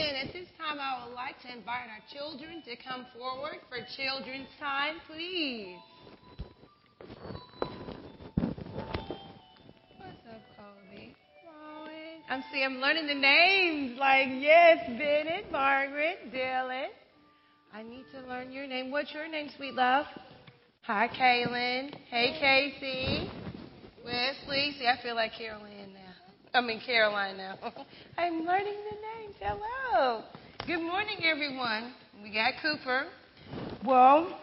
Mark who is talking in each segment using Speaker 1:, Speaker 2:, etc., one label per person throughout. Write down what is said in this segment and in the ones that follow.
Speaker 1: And at this time, I would like to invite our children to come forward for children's time, please. What's up? Rowan. I'm see, I'm learning the names. Like, yes, Bennett, Margaret, Dylan. I need to learn your name. What's your name, sweet love? Hi, Kaylin. Hey, Casey. Wesley. See, I feel like Caroline now. I mean, Caroline now. I'm learning the names. Hello. Good morning, everyone. We got Cooper. Well,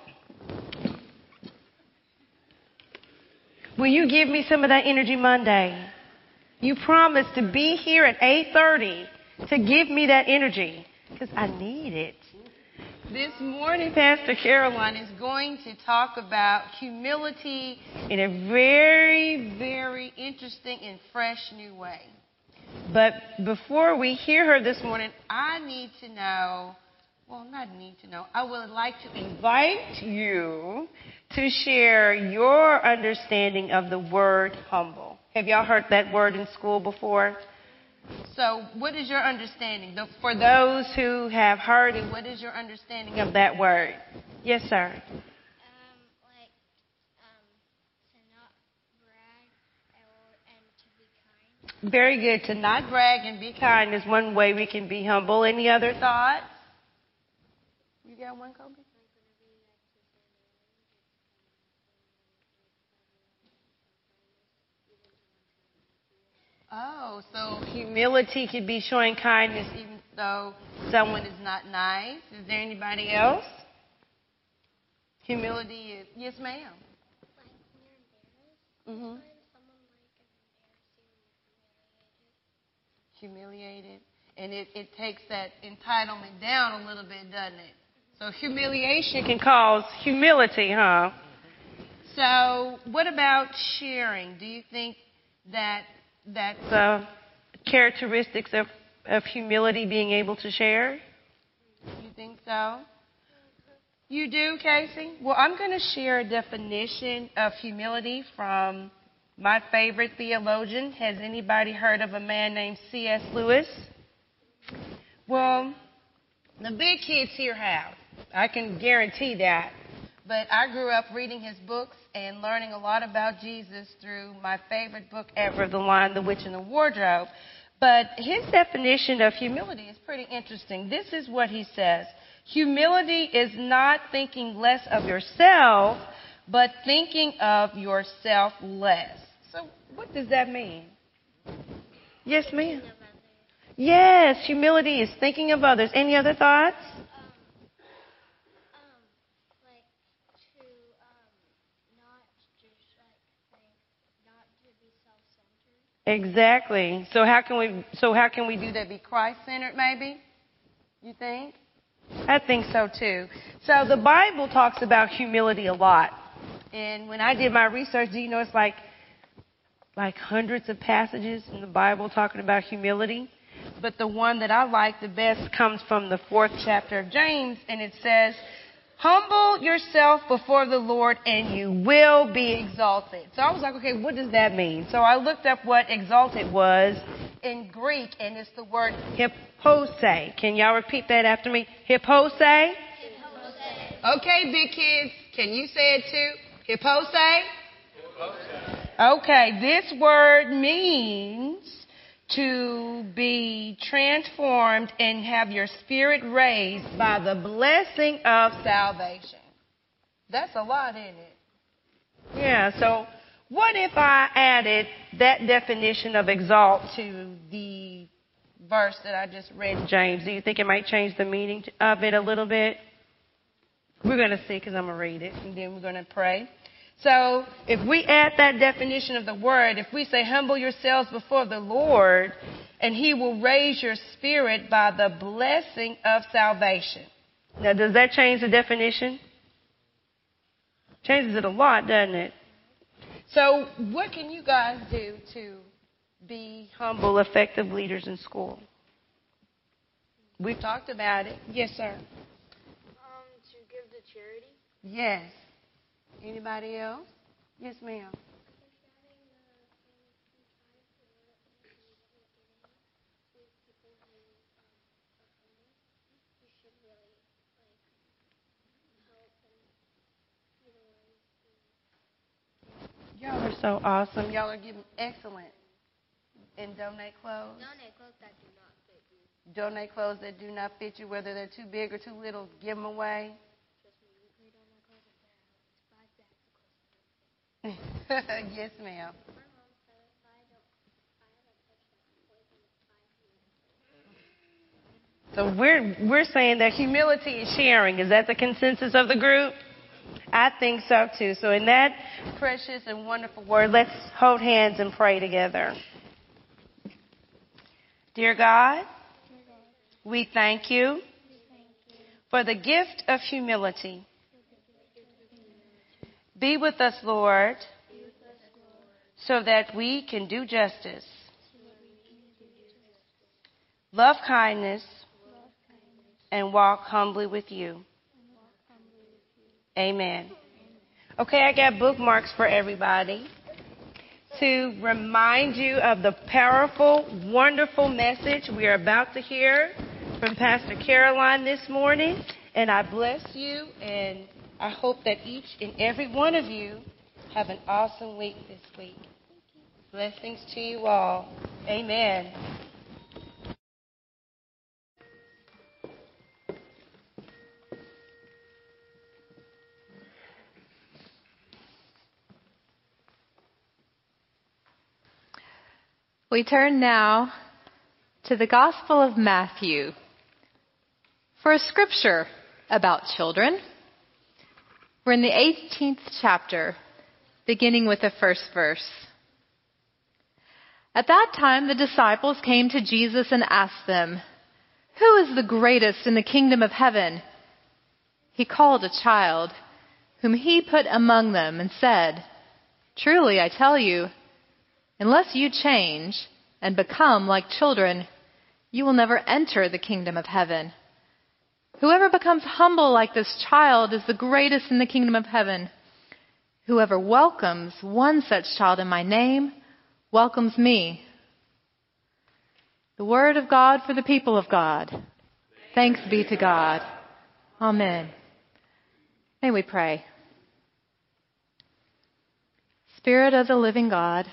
Speaker 1: will you give me some of that energy Monday? You promised to be here at 8:30 to give me that energy because I need it. This morning, Pastor Caroline is going to talk about humility in a very, very interesting and fresh new way. But before we hear her this morning, I need to know well, not need to know. I would like to invite you to share your understanding of the word humble. Have y'all heard that word in school before? So, what is your understanding? For those who have heard it, what is your understanding of that word? Yes, sir.
Speaker 2: Um,
Speaker 1: um, Very good. To not brag and be kind is one way we can be humble. Any other thoughts? You got one, Kobe? Oh, so humility could be showing kindness even though someone is not nice. Is there anybody else? Humility is yes, ma'am.
Speaker 2: Like
Speaker 1: Mhm.
Speaker 2: someone like
Speaker 1: Humiliated, and it it takes that entitlement down a little bit, doesn't it? So humiliation can cause humility, huh? So, what about sharing? Do you think that that's uh, characteristics of, of humility being able to share? You think so? You do, Casey? Well, I'm going to share a definition of humility from my favorite theologian. Has anybody heard of a man named C.S. Lewis? Well, the big kids here have. I can guarantee that. But I grew up reading his books and learning a lot about Jesus through my favorite book ever, The Lion, the Witch, and the Wardrobe. But his definition of humility is pretty interesting. This is what he says Humility is not thinking less of yourself, but thinking of yourself less. So, what does that mean? Yes, ma'am. Yes, humility is thinking of others. Any other thoughts?
Speaker 2: Um, um, like to um, not just like think, not to be self-centered.
Speaker 1: Exactly. So how can we so how can we do that? Be Christ centered maybe? You think? I think so too. So the Bible talks about humility a lot. And when I did my research, do you know it's like like hundreds of passages in the Bible talking about humility? But the one that I like the best comes from the fourth chapter of James, and it says, Humble yourself before the Lord and you will be exalted. So I was like, okay, what does that mean? So I looked up what exalted was in Greek, and it's the word hippose. Can y'all repeat that after me? Hippose? Okay, big kids, can you say it too? Hippose? Okay, this word means to be transformed and have your spirit raised by the blessing of salvation. That's a lot, isn't it? Yeah, so what if I added that definition of exalt to the verse that I just read James? Do you think it might change the meaning of it a little bit? We're going to see because I'm going to read it and then we're going to pray. So if we add that definition of the word, if we say humble yourselves before the Lord, and he will raise your spirit by the blessing of salvation. Now does that change the definition? Changes it a lot, doesn't it? So what can you guys do to be humble, effective leaders in school? We've talked about it. Yes, sir.
Speaker 2: Um, to give to charity.
Speaker 1: Yes. Anybody else? Yes, ma'am. Y'all are so awesome. Y'all are giving excellent. And donate clothes?
Speaker 2: Donate clothes that do not fit you.
Speaker 1: Donate clothes that do not fit you, whether they're too big or too little, give them away.
Speaker 2: five
Speaker 1: ma'am. So we're we're saying that humility is sharing. Is that the consensus of the group? I think so too. So in that precious and wonderful word, let's hold hands and pray together. Dear God, we thank you for the gift of humility. Be with us, Lord, so that we can do justice, love kindness, and walk humbly with you. Amen. Okay, I got bookmarks for everybody to remind you of the powerful, wonderful message we are about to hear from Pastor Caroline this morning. And I bless you, and I hope that each and every one of you have an awesome week this week. Blessings to you all. Amen.
Speaker 3: We turn now to the Gospel of Matthew for a scripture about children. We're in the 18th chapter, beginning with the first verse. At that time, the disciples came to Jesus and asked them, Who is the greatest in the kingdom of heaven? He called a child, whom he put among them, and said, Truly, I tell you, Unless you change and become like children, you will never enter the kingdom of heaven. Whoever becomes humble like this child is the greatest in the kingdom of heaven. Whoever welcomes one such child in my name welcomes me. The word of God for the people of God. Thanks be to God. Amen. May we pray. Spirit of the living God,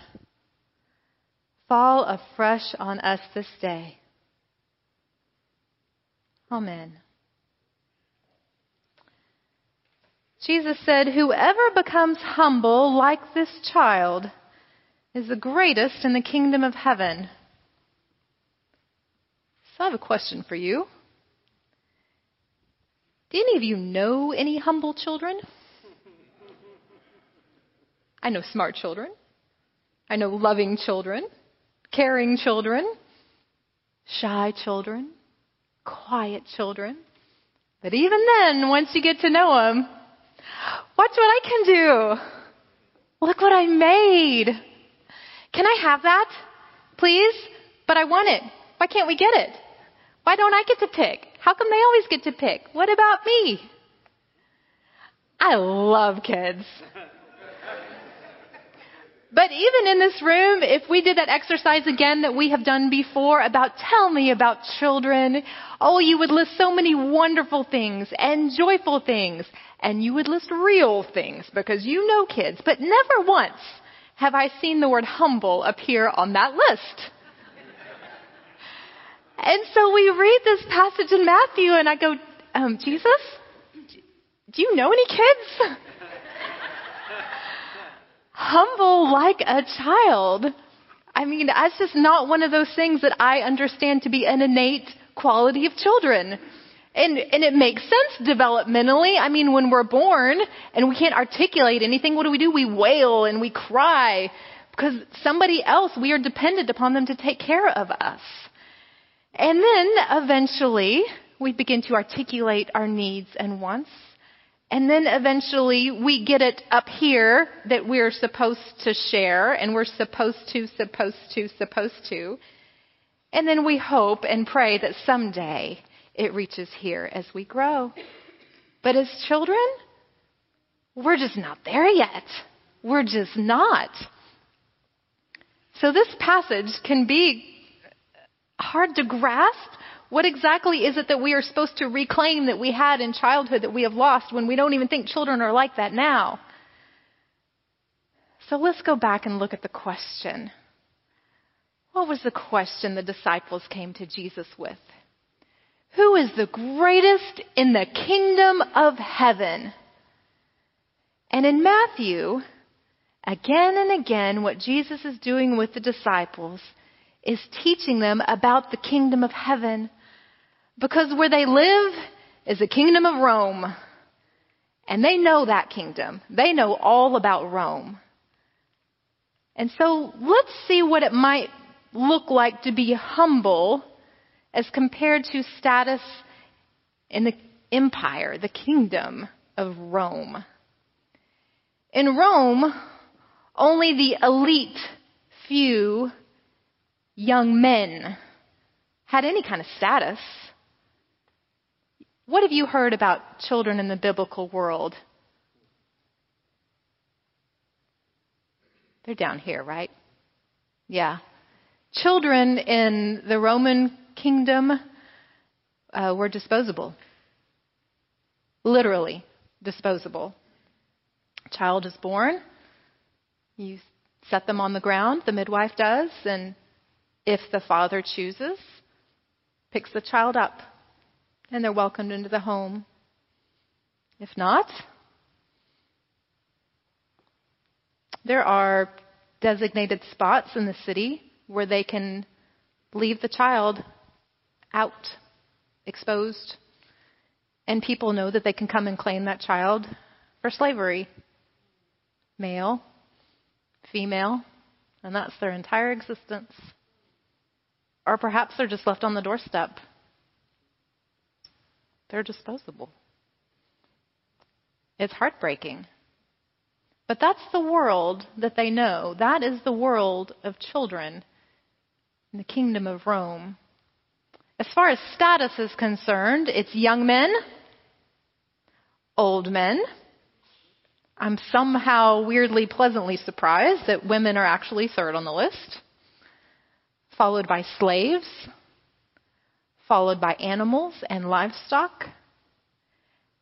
Speaker 3: fall afresh on us this day. Amen. Jesus said, Whoever becomes humble like this child is the greatest in the kingdom of heaven. So I have a question for you. Do any of you know any humble children? I know smart children. I know loving children, caring children, shy children, quiet children. But even then, once you get to know them, watch what I can do. Look what I made. Can I have that? Please? But I want it. Why can't we get it? Why don't I get to pick? How come they always get to pick? What about me? I love kids. But even in this room, if we did that exercise again that we have done before about tell me about children, oh, you would list so many wonderful things and joyful things. And you would list real things because you know kids. But never once have I seen the word humble appear on that list. and so we read this passage in Matthew and I go, um, Jesus, do you know any kids? humble like a child. I mean, that's just not one of those things that I understand to be an innate quality of children. And, and it makes sense developmentally. I mean, when we're born and we can't articulate anything, what do we do? We wail and we cry because somebody else, we are dependent upon them to take care of us. And then eventually we begin to articulate our needs and wants. And then eventually we get it up here that we're supposed to share and we're supposed to, supposed to, supposed to. And then we hope and pray that someday it reaches here as we grow. But as children, we're just not there yet. We're just not. So this passage can be hard to grasp. What exactly is it that we are supposed to reclaim that we had in childhood that we have lost when we don't even think children are like that now? So let's go back and look at the question. What was the question the disciples came to Jesus with? Who is the greatest in the kingdom of heaven? And in Matthew, again and again, what Jesus is doing with the disciples is teaching them about the kingdom of heaven. Because where they live is the kingdom of Rome. And they know that kingdom. They know all about Rome. And so let's see what it might look like to be humble as compared to status in the empire, the kingdom of Rome. In Rome, only the elite few young men had any kind of status. What have you heard about children in the biblical world? They're down here, right? Yeah. Children in the Roman kingdom uh, were disposable. Literally disposable. Child is born, you set them on the ground, the midwife does, and if the father chooses, picks the child up and they're welcomed into the home. If not, there are designated spots in the city where they can leave the child out, exposed, and people know that they can come and claim that child for slavery. Male, female, and that's their entire existence. Or perhaps they're just left on the doorstep. They're disposable. It's heartbreaking. But that's the world that they know. That is the world of children in the kingdom of Rome. As far as status is concerned, it's young men, old men. I'm somehow weirdly pleasantly surprised that women are actually third on the list followed by slaves, followed by animals and livestock,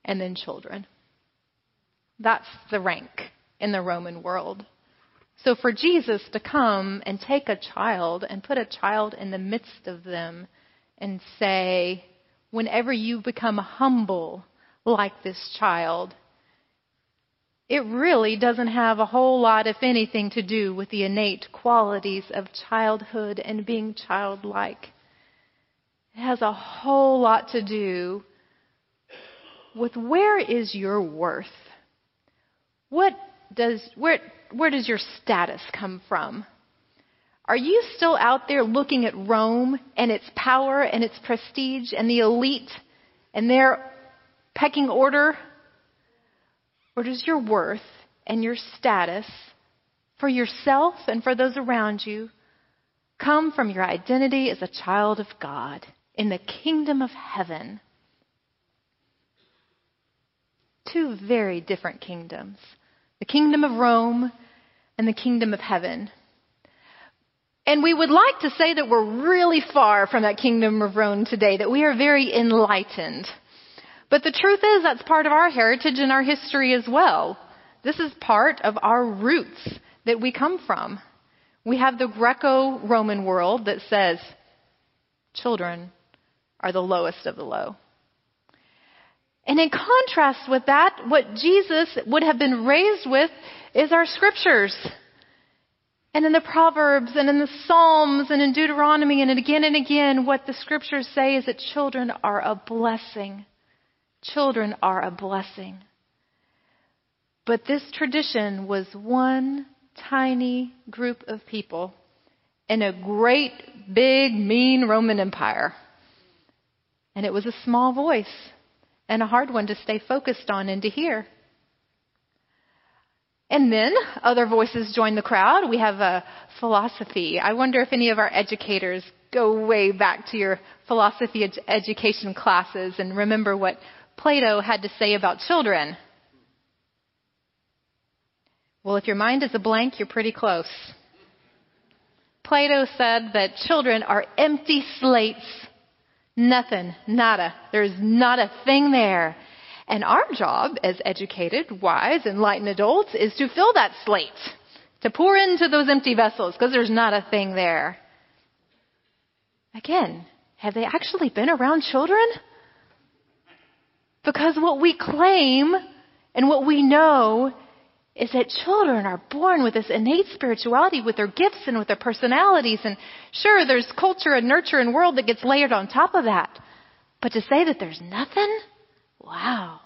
Speaker 3: and then children. That's the rank in the Roman world. So for Jesus to come and take a child and put a child in the midst of them and say, whenever you become humble like this child, it really doesn't have a whole lot, if anything, to do with the innate qualities of childhood and being childlike. It has a whole lot to do with where is your worth? What does, where, where does your status come from? Are you still out there looking at Rome and its power and its prestige and the elite and their pecking order or does your worth and your status for yourself and for those around you come from your identity as a child of God in the kingdom of heaven? Two very different kingdoms the kingdom of Rome and the kingdom of heaven. And we would like to say that we're really far from that kingdom of Rome today, that we are very enlightened. But the truth is, that's part of our heritage and our history as well. This is part of our roots that we come from. We have the Greco Roman world that says children are the lowest of the low. And in contrast with that, what Jesus would have been raised with is our scriptures. And in the Proverbs and in the Psalms and in Deuteronomy and again and again, what the scriptures say is that children are a blessing. Children are a blessing. But this tradition was one tiny group of people in a great, big, mean Roman Empire. And it was a small voice and a hard one to stay focused on and to hear. And then other voices join the crowd. We have a philosophy. I wonder if any of our educators go way back to your philosophy ed- education classes and remember what Plato had to say about children? Well, if your mind is a blank, you're pretty close. Plato said that children are empty slates. Nothing, nada. There's not a thing there. And our job as educated, wise, enlightened adults is to fill that slate, to pour into those empty vessels because there's not a thing there. Again, have they actually been around children? Because what we claim and what we know is that children are born with this innate spirituality with their gifts and with their personalities. And sure, there's culture and nurture and world that gets layered on top of that. But to say that there's nothing? Wow.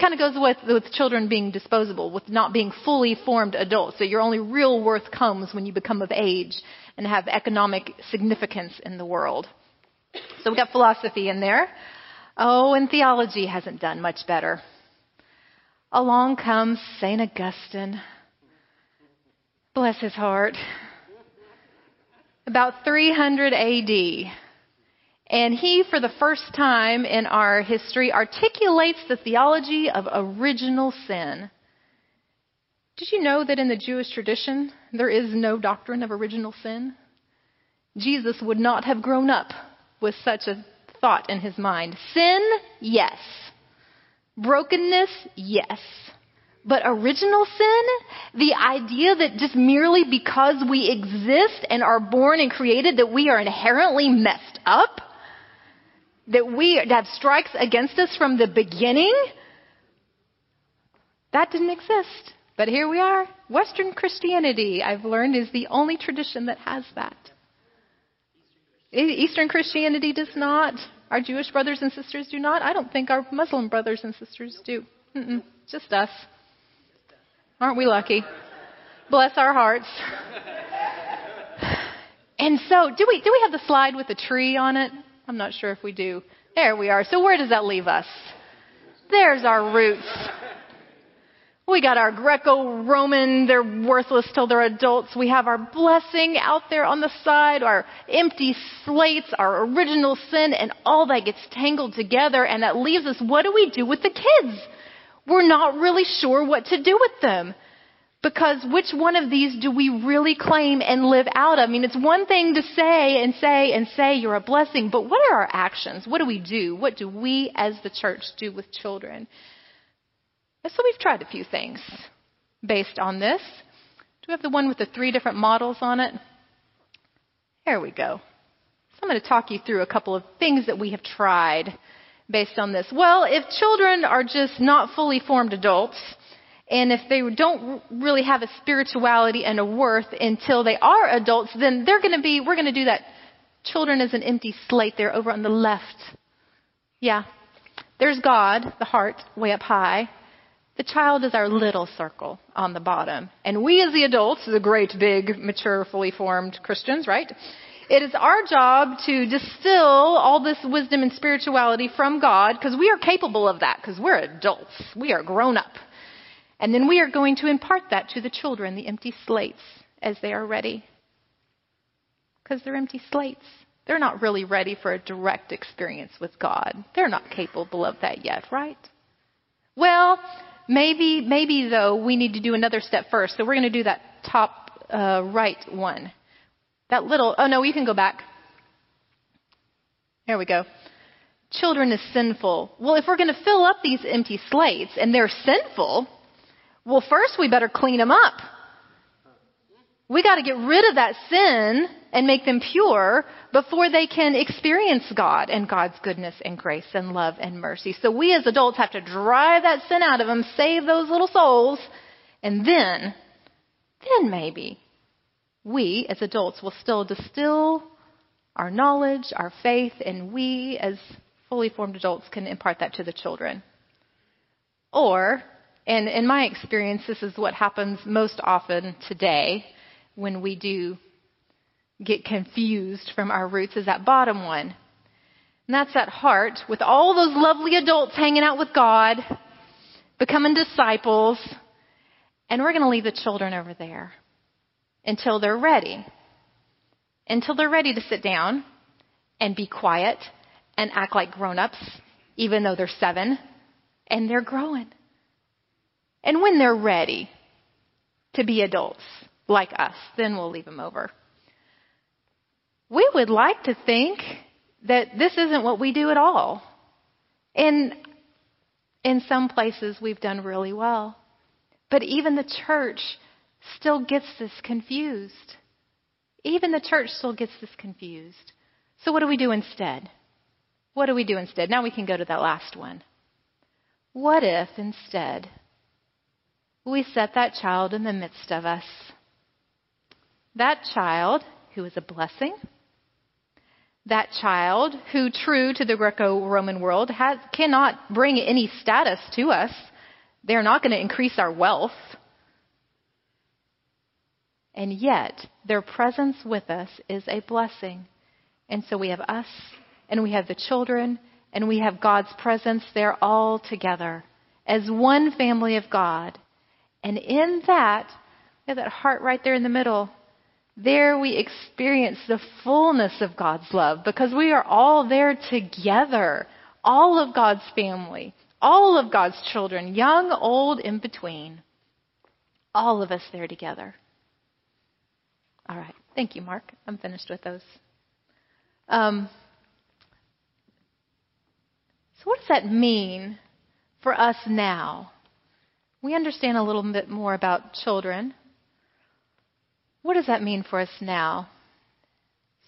Speaker 3: Kind of goes with, with children being disposable, with not being fully formed adults. So your only real worth comes when you become of age and have economic significance in the world. So we got philosophy in there. Oh, and theology hasn't done much better. Along comes St. Augustine. Bless his heart. About 300 AD. And he, for the first time in our history, articulates the theology of original sin. Did you know that in the Jewish tradition, there is no doctrine of original sin? Jesus would not have grown up with such a thought in his mind. Sin, yes. Brokenness, yes. But original sin, the idea that just merely because we exist and are born and created that we are inherently messed up, that we have strikes against us from the beginning, that didn't exist. But here we are. Western Christianity, I've learned, is the only tradition that has that. Eastern Christianity does not. Our Jewish brothers and sisters do not. I don't think our Muslim brothers and sisters do. Mm-mm, just us. Aren't we lucky? Bless our hearts. And so, do we do we have the slide with the tree on it? I'm not sure if we do. There we are. So where does that leave us? There's our roots. We got our Greco-Roman, they're worthless till they're adults. We have our blessing out there on the side, our empty slates, our original sin, and all that gets tangled together and that leaves us, what do we do with the kids? We're not really sure what to do with them. Because which one of these do we really claim and live out of? I mean, it's one thing to say and say and say you're a blessing, but what are our actions? What do we do? What do we as the church do with children? And so we've tried a few things based on this. Do we have the one with the three different models on it? There we go. So I'm going to talk you through a couple of things that we have tried based on this. Well, if children are just not fully formed adults, and if they don't really have a spirituality and a worth until they are adults, then they're going to be, we're going to do that. Children is an empty slate there over on the left. Yeah. There's God, the heart, way up high. The child is our little circle on the bottom. And we as the adults, the great, big, mature, fully formed Christians, right? It is our job to distill all this wisdom and spirituality from God because we are capable of that because we're adults. We are grown up. And then we are going to impart that to the children, the empty slates, as they are ready. Because they're empty slates. They're not really ready for a direct experience with God. They're not capable of that yet, right? Well, Maybe, maybe though, we need to do another step first. So we're going to do that top uh, right one. That little, oh no, you can go back. There we go. Children is sinful. Well, if we're going to fill up these empty slates and they're sinful, well, first we better clean them up. We got to get rid of that sin and make them pure before they can experience God and God's goodness and grace and love and mercy. So we as adults have to drive that sin out of them, save those little souls, and then, then maybe we as adults will still distill our knowledge, our faith, and we as fully formed adults can impart that to the children. Or, and in my experience, this is what happens most often today when we do get confused from our roots is that bottom one. And that's that heart with all those lovely adults hanging out with God, becoming disciples, and we're going to leave the children over there until they're ready. Until they're ready to sit down and be quiet and act like grown ups, even though they're seven, and they're growing. And when they're ready to be adults, like us, then we'll leave them over. We would like to think that this isn't what we do at all. And in some places we've done really well. But even the church still gets this confused. Even the church still gets this confused. So, what do we do instead? What do we do instead? Now we can go to that last one. What if instead we set that child in the midst of us? That child who is a blessing, that child who, true to the Greco Roman world, has, cannot bring any status to us. They're not going to increase our wealth. And yet, their presence with us is a blessing. And so we have us, and we have the children, and we have God's presence there all together as one family of God. And in that, we have that heart right there in the middle. There we experience the fullness of God's love because we are all there together. All of God's family, all of God's children, young, old, in between. All of us there together. All right. Thank you, Mark. I'm finished with those. Um, so, what does that mean for us now? We understand a little bit more about children. What does that mean for us now?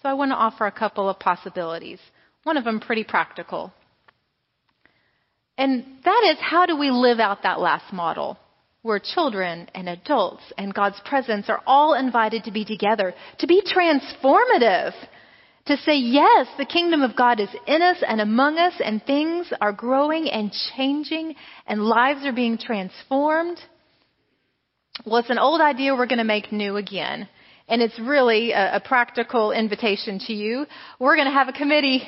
Speaker 3: So, I want to offer a couple of possibilities. One of them pretty practical. And that is how do we live out that last model? where children and adults and God's presence are all invited to be together, to be transformative, to say, yes, the kingdom of God is in us and among us, and things are growing and changing, and lives are being transformed. Well, it's an old idea we're going to make new again. And it's really a, a practical invitation to you. We're going to have a committee.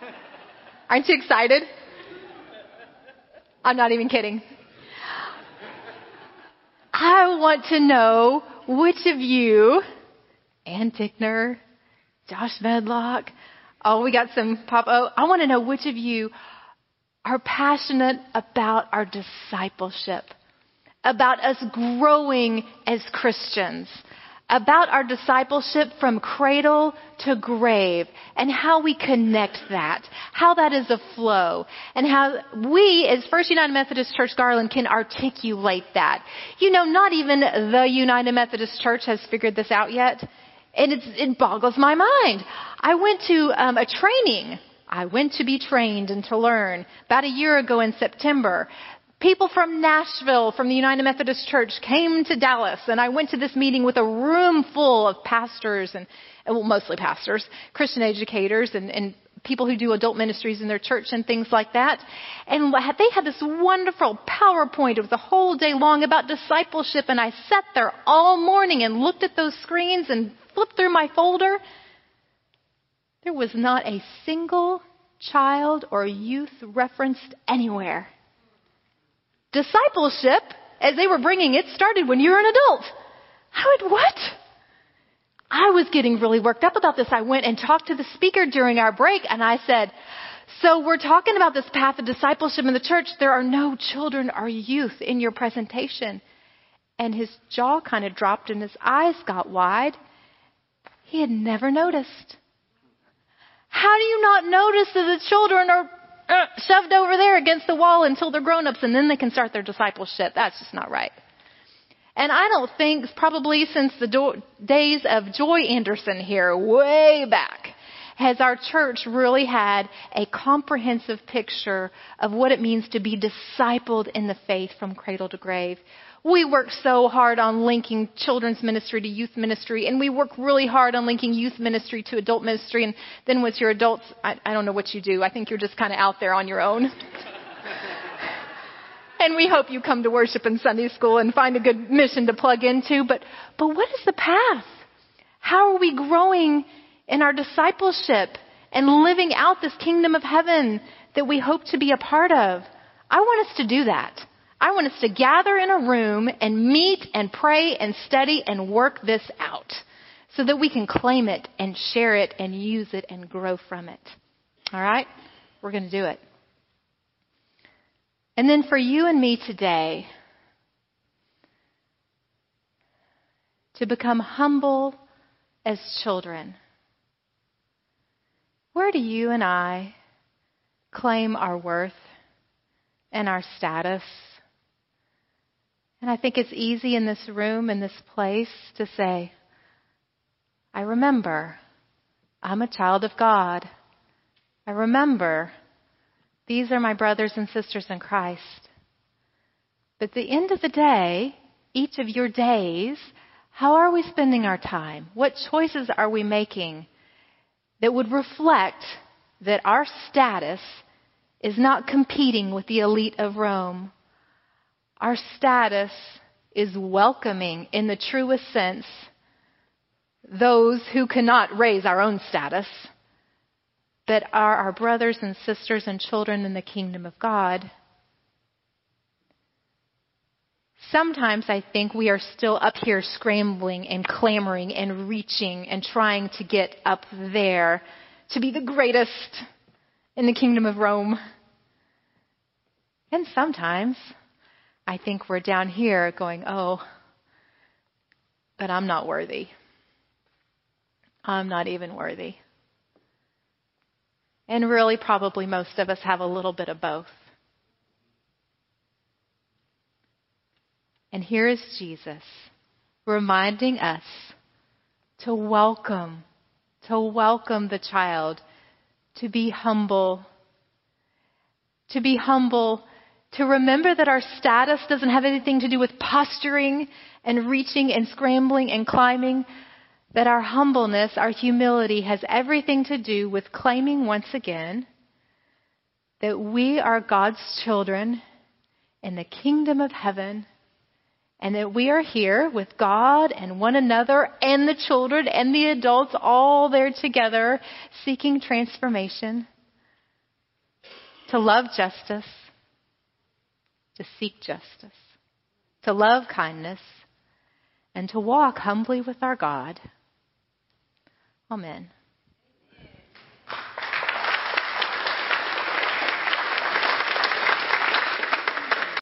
Speaker 3: Aren't you excited? I'm not even kidding. I want to know which of you, Ann Tickner, Josh Medlock, oh, we got some pop. Oh, I want to know which of you are passionate about our discipleship, about us growing as Christians about our discipleship from cradle to grave and how we connect that, how that is a flow, and how we as First United Methodist Church Garland can articulate that. You know, not even the United Methodist Church has figured this out yet, and it boggles my mind. I went to um, a training I went to be trained and to learn about a year ago in September People from Nashville, from the United Methodist Church, came to Dallas, and I went to this meeting with a room full of pastors and, well, mostly pastors, Christian educators, and, and people who do adult ministries in their church and things like that. And they had this wonderful PowerPoint. It was a whole day long about discipleship, and I sat there all morning and looked at those screens and flipped through my folder. There was not a single child or youth referenced anywhere. Discipleship, as they were bringing it, started when you were an adult. I went, what? I was getting really worked up about this. I went and talked to the speaker during our break and I said, so we're talking about this path of discipleship in the church. There are no children or youth in your presentation. And his jaw kind of dropped and his eyes got wide. He had never noticed. How do you not notice that the children are uh, shoved over there against the wall until they're grown ups and then they can start their discipleship. That's just not right. And I don't think, probably since the do- days of Joy Anderson here, way back, has our church really had a comprehensive picture of what it means to be discipled in the faith from cradle to grave. We work so hard on linking children's ministry to youth ministry, and we work really hard on linking youth ministry to adult ministry. And then once you're adults, I, I don't know what you do. I think you're just kind of out there on your own. and we hope you come to worship in Sunday school and find a good mission to plug into. But, but what is the path? How are we growing in our discipleship and living out this kingdom of heaven that we hope to be a part of? I want us to do that. I want us to gather in a room and meet and pray and study and work this out so that we can claim it and share it and use it and grow from it. All right? We're going to do it. And then for you and me today, to become humble as children, where do you and I claim our worth and our status And I think it's easy in this room, in this place, to say, I remember I'm a child of God. I remember these are my brothers and sisters in Christ. But at the end of the day, each of your days, how are we spending our time? What choices are we making that would reflect that our status is not competing with the elite of Rome? Our status is welcoming, in the truest sense, those who cannot raise our own status, but are our brothers and sisters and children in the kingdom of God. Sometimes I think we are still up here scrambling and clamoring and reaching and trying to get up there to be the greatest in the kingdom of Rome. And sometimes I think we're down here going, oh, but I'm not worthy. I'm not even worthy. And really, probably most of us have a little bit of both. And here is Jesus reminding us to welcome, to welcome the child, to be humble, to be humble to remember that our status doesn't have anything to do with posturing and reaching and scrambling and climbing, that our humbleness, our humility has everything to do with claiming once again that we are God's children in the kingdom of heaven and that we are here with God and one another and the children and the adults all there together seeking transformation to love justice to seek justice, to love kindness, and to walk humbly with our God. Amen.